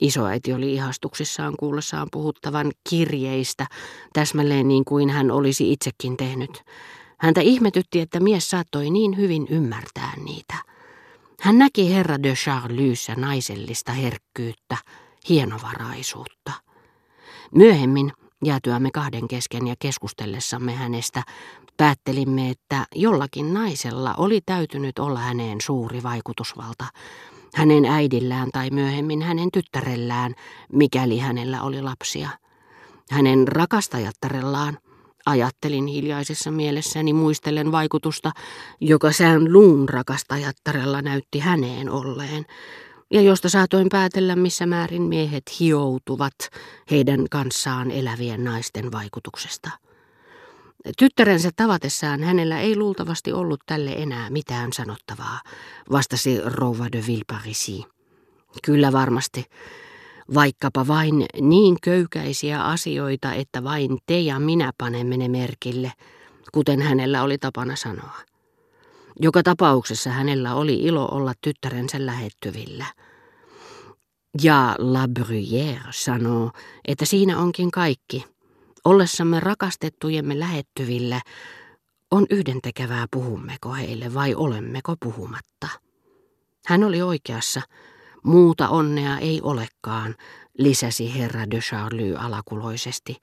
Isoäiti oli ihastuksissaan kuullessaan puhuttavan kirjeistä, täsmälleen niin kuin hän olisi itsekin tehnyt. Häntä ihmetytti, että mies saattoi niin hyvin ymmärtää niitä. Hän näki herra de Charlyssä naisellista herkkyyttä, hienovaraisuutta. Myöhemmin, jäätyämme kahden kesken ja keskustellessamme hänestä, päättelimme, että jollakin naisella oli täytynyt olla häneen suuri vaikutusvalta, hänen äidillään tai myöhemmin hänen tyttärellään, mikäli hänellä oli lapsia. Hänen rakastajattarellaan, ajattelin hiljaisessa mielessäni muistellen vaikutusta, joka sään luun rakastajattarella näytti häneen olleen, ja josta saatoin päätellä, missä määrin miehet hioutuvat heidän kanssaan elävien naisten vaikutuksesta. Tyttärensä tavatessaan hänellä ei luultavasti ollut tälle enää mitään sanottavaa, vastasi rouva de Villeparisi. Kyllä varmasti, vaikkapa vain niin köykäisiä asioita, että vain te ja minä panemme ne merkille, kuten hänellä oli tapana sanoa. Joka tapauksessa hänellä oli ilo olla tyttärensä lähettyvillä. Ja La Bruyère sanoo, että siinä onkin kaikki – Ollessamme rakastettujemme lähettyvillä on yhdentekevää puhummeko heille vai olemmeko puhumatta. Hän oli oikeassa. Muuta onnea ei olekaan, lisäsi herra de Charlie alakuloisesti.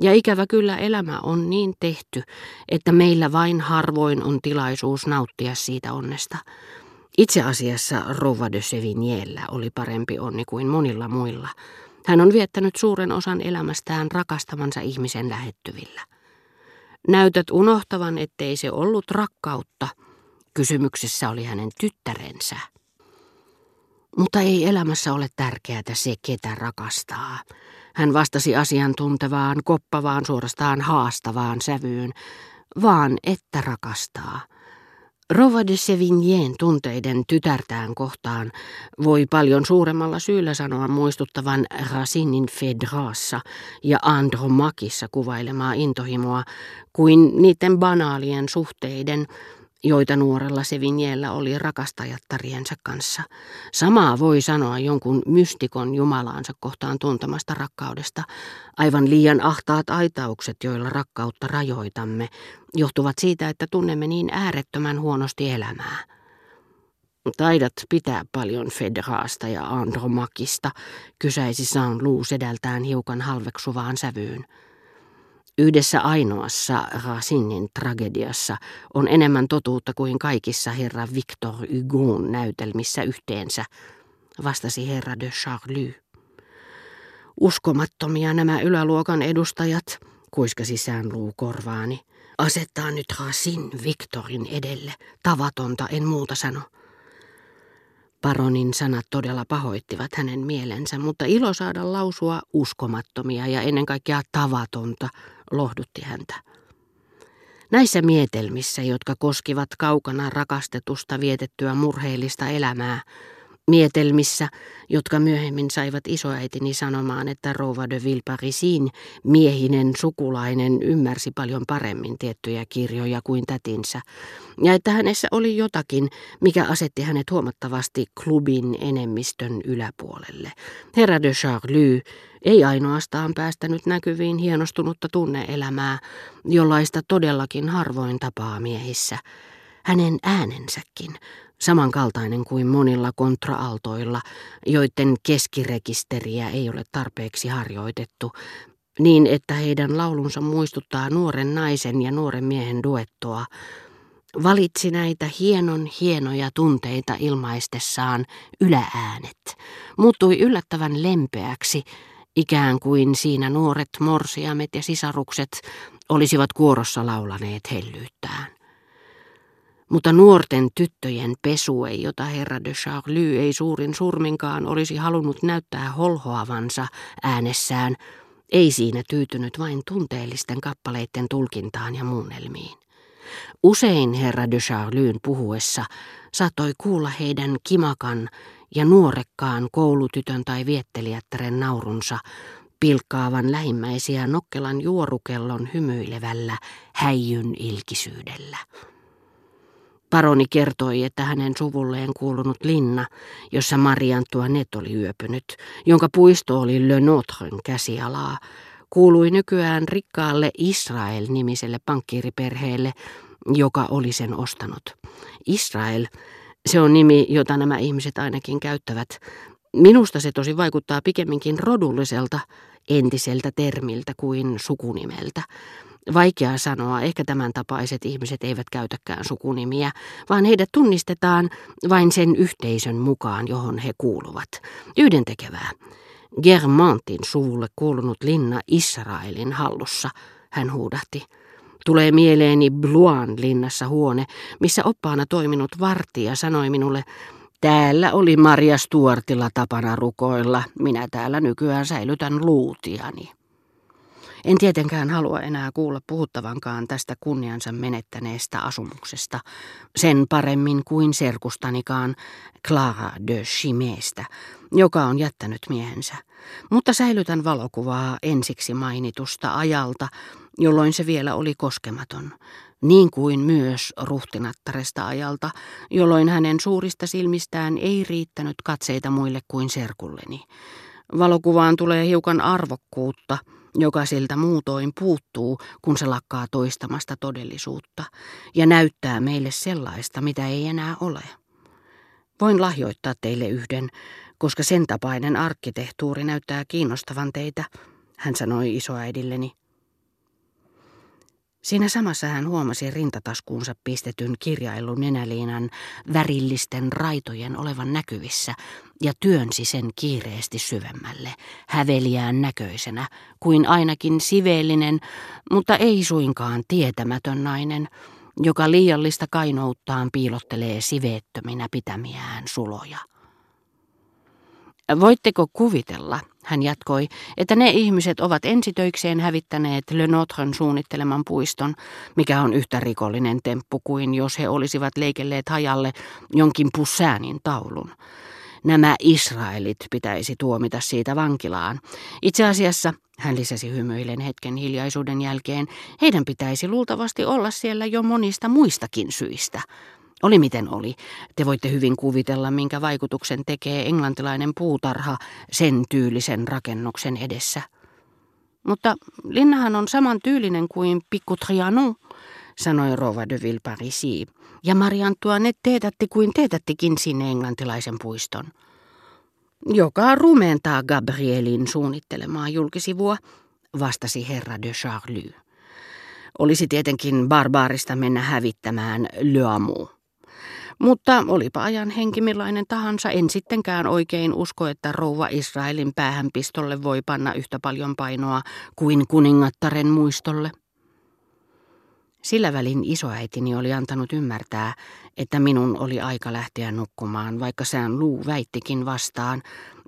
Ja ikävä kyllä elämä on niin tehty, että meillä vain harvoin on tilaisuus nauttia siitä onnesta. Itse asiassa Rouva de Sevigniellä oli parempi onni kuin monilla muilla. Hän on viettänyt suuren osan elämästään rakastamansa ihmisen lähettyvillä. Näytät unohtavan, ettei se ollut rakkautta. Kysymyksessä oli hänen tyttärensä. Mutta ei elämässä ole tärkeää se, ketä rakastaa. Hän vastasi asiantuntevaan, koppavaan, suorastaan haastavaan sävyyn, vaan että rakastaa – Rova de Sevignien tunteiden tytärtään kohtaan voi paljon suuremmalla syyllä sanoa muistuttavan Racinin Fedraassa ja Andromakissa kuvailemaa intohimoa kuin niiden banaalien suhteiden, joita nuorella Sevigniellä oli rakastajattariensa kanssa. Samaa voi sanoa jonkun mystikon jumalaansa kohtaan tuntemasta rakkaudesta. Aivan liian ahtaat aitaukset, joilla rakkautta rajoitamme, johtuvat siitä, että tunnemme niin äärettömän huonosti elämää. Taidat pitää paljon Fedraasta ja Andromakista, kysäisi Saint-Lou sedältään hiukan halveksuvaan sävyyn. Yhdessä ainoassa Racinin tragediassa on enemmän totuutta kuin kaikissa herra Victor Hugon näytelmissä yhteensä, vastasi herra de Charlie. Uskomattomia nämä yläluokan edustajat, kuiskasi säänluu korvaani. Asettaa nyt Racine Victorin edelle. Tavatonta, en muuta sano. Paronin sanat todella pahoittivat hänen mielensä, mutta ilo saada lausua uskomattomia ja ennen kaikkea tavatonta lohdutti häntä. Näissä mietelmissä, jotka koskivat kaukana rakastetusta vietettyä murheellista elämää, Mietelmissä, jotka myöhemmin saivat isoäitini sanomaan, että rouva de Villeparisin miehinen sukulainen ymmärsi paljon paremmin tiettyjä kirjoja kuin tätinsä, ja että hänessä oli jotakin, mikä asetti hänet huomattavasti klubin enemmistön yläpuolelle. Herra de Charlie ei ainoastaan päästänyt näkyviin hienostunutta tunneelämää, jollaista todellakin harvoin tapaa miehissä. Hänen äänensäkin samankaltainen kuin monilla kontraaltoilla, joiden keskirekisteriä ei ole tarpeeksi harjoitettu, niin että heidän laulunsa muistuttaa nuoren naisen ja nuoren miehen duettoa, valitsi näitä hienon hienoja tunteita ilmaistessaan ylääänet, muuttui yllättävän lempeäksi, ikään kuin siinä nuoret morsiamet ja sisarukset olisivat kuorossa laulaneet hellyyttään. Mutta nuorten tyttöjen pesue, jota herra de Charlie ei suurin surminkaan olisi halunnut näyttää holhoavansa äänessään, ei siinä tyytynyt vain tunteellisten kappaleiden tulkintaan ja muunnelmiin. Usein herra de Charlyn puhuessa saattoi kuulla heidän kimakan ja nuorekkaan koulutytön tai viettelijättären naurunsa pilkkaavan lähimmäisiä nokkelan juorukellon hymyilevällä häijyn ilkisyydellä. Paroni kertoi, että hänen suvulleen kuulunut linna, jossa Marian Antoinette oli yöpynyt, jonka puisto oli Le Notren käsialaa, kuului nykyään rikkaalle Israel-nimiselle pankkiiriperheelle, joka oli sen ostanut. Israel, se on nimi, jota nämä ihmiset ainakin käyttävät. Minusta se tosi vaikuttaa pikemminkin rodulliselta, entiseltä termiltä kuin sukunimeltä. Vaikea sanoa, ehkä tämän tapaiset ihmiset eivät käytäkään sukunimiä, vaan heidät tunnistetaan vain sen yhteisön mukaan, johon he kuuluvat. Yhdentekevää. Germantin suvulle kuulunut linna Israelin hallussa, hän huudahti. Tulee mieleeni Bluan linnassa huone, missä oppaana toiminut vartija sanoi minulle, Täällä oli Maria Stuartilla tapana rukoilla, minä täällä nykyään säilytän luutiani. En tietenkään halua enää kuulla puhuttavankaan tästä kunniansa menettäneestä asumuksesta, sen paremmin kuin serkustanikaan Clara de Chimeestä, joka on jättänyt miehensä. Mutta säilytän valokuvaa ensiksi mainitusta ajalta, jolloin se vielä oli koskematon, niin kuin myös ruhtinattaresta ajalta, jolloin hänen suurista silmistään ei riittänyt katseita muille kuin serkulleni. Valokuvaan tulee hiukan arvokkuutta, joka siltä muutoin puuttuu, kun se lakkaa toistamasta todellisuutta, ja näyttää meille sellaista, mitä ei enää ole. Voin lahjoittaa teille yhden, koska sen tapainen arkkitehtuuri näyttää kiinnostavan teitä, hän sanoi isoäidilleni. Siinä samassa hän huomasi rintataskuunsa pistetyn kirjailun nenäliinan värillisten raitojen olevan näkyvissä ja työnsi sen kiireesti syvemmälle, häveliään näköisenä, kuin ainakin siveellinen, mutta ei suinkaan tietämätön nainen, joka liiallista kainouttaan piilottelee siveettöminä pitämiään suloja. Voitteko kuvitella, hän jatkoi, että ne ihmiset ovat ensitöikseen hävittäneet Le Notren suunnitteleman puiston, mikä on yhtä rikollinen temppu kuin jos he olisivat leikelleet hajalle jonkin Poussainin taulun. Nämä Israelit pitäisi tuomita siitä vankilaan. Itse asiassa, hän lisäsi hymyillen hetken hiljaisuuden jälkeen, heidän pitäisi luultavasti olla siellä jo monista muistakin syistä. Oli miten oli. Te voitte hyvin kuvitella, minkä vaikutuksen tekee englantilainen puutarha sen tyylisen rakennuksen edessä. Mutta linnahan on saman tyylinen kuin Pikku Trianon, sanoi Rova de Villeparisi. Ja Marie Antoinette teetätti kuin teetättikin sinne englantilaisen puiston. Joka rumentaa Gabrielin suunnittelemaa julkisivua, vastasi herra de Charlie. Olisi tietenkin barbaarista mennä hävittämään Le Amour. Mutta olipa ajan henki millainen tahansa, en sittenkään oikein usko, että rouva Israelin päähänpistolle voi panna yhtä paljon painoa kuin kuningattaren muistolle. Sillä välin isoäitini oli antanut ymmärtää, että minun oli aika lähteä nukkumaan, vaikka sään luu väittikin vastaan,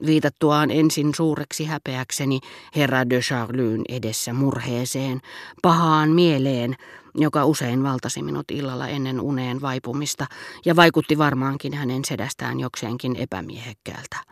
viitattuaan ensin suureksi häpeäkseni herra de Charlyn edessä murheeseen, pahaan mieleen, joka usein valtasi minut illalla ennen uneen vaipumista ja vaikutti varmaankin hänen sedästään jokseenkin epämiehekkäältä.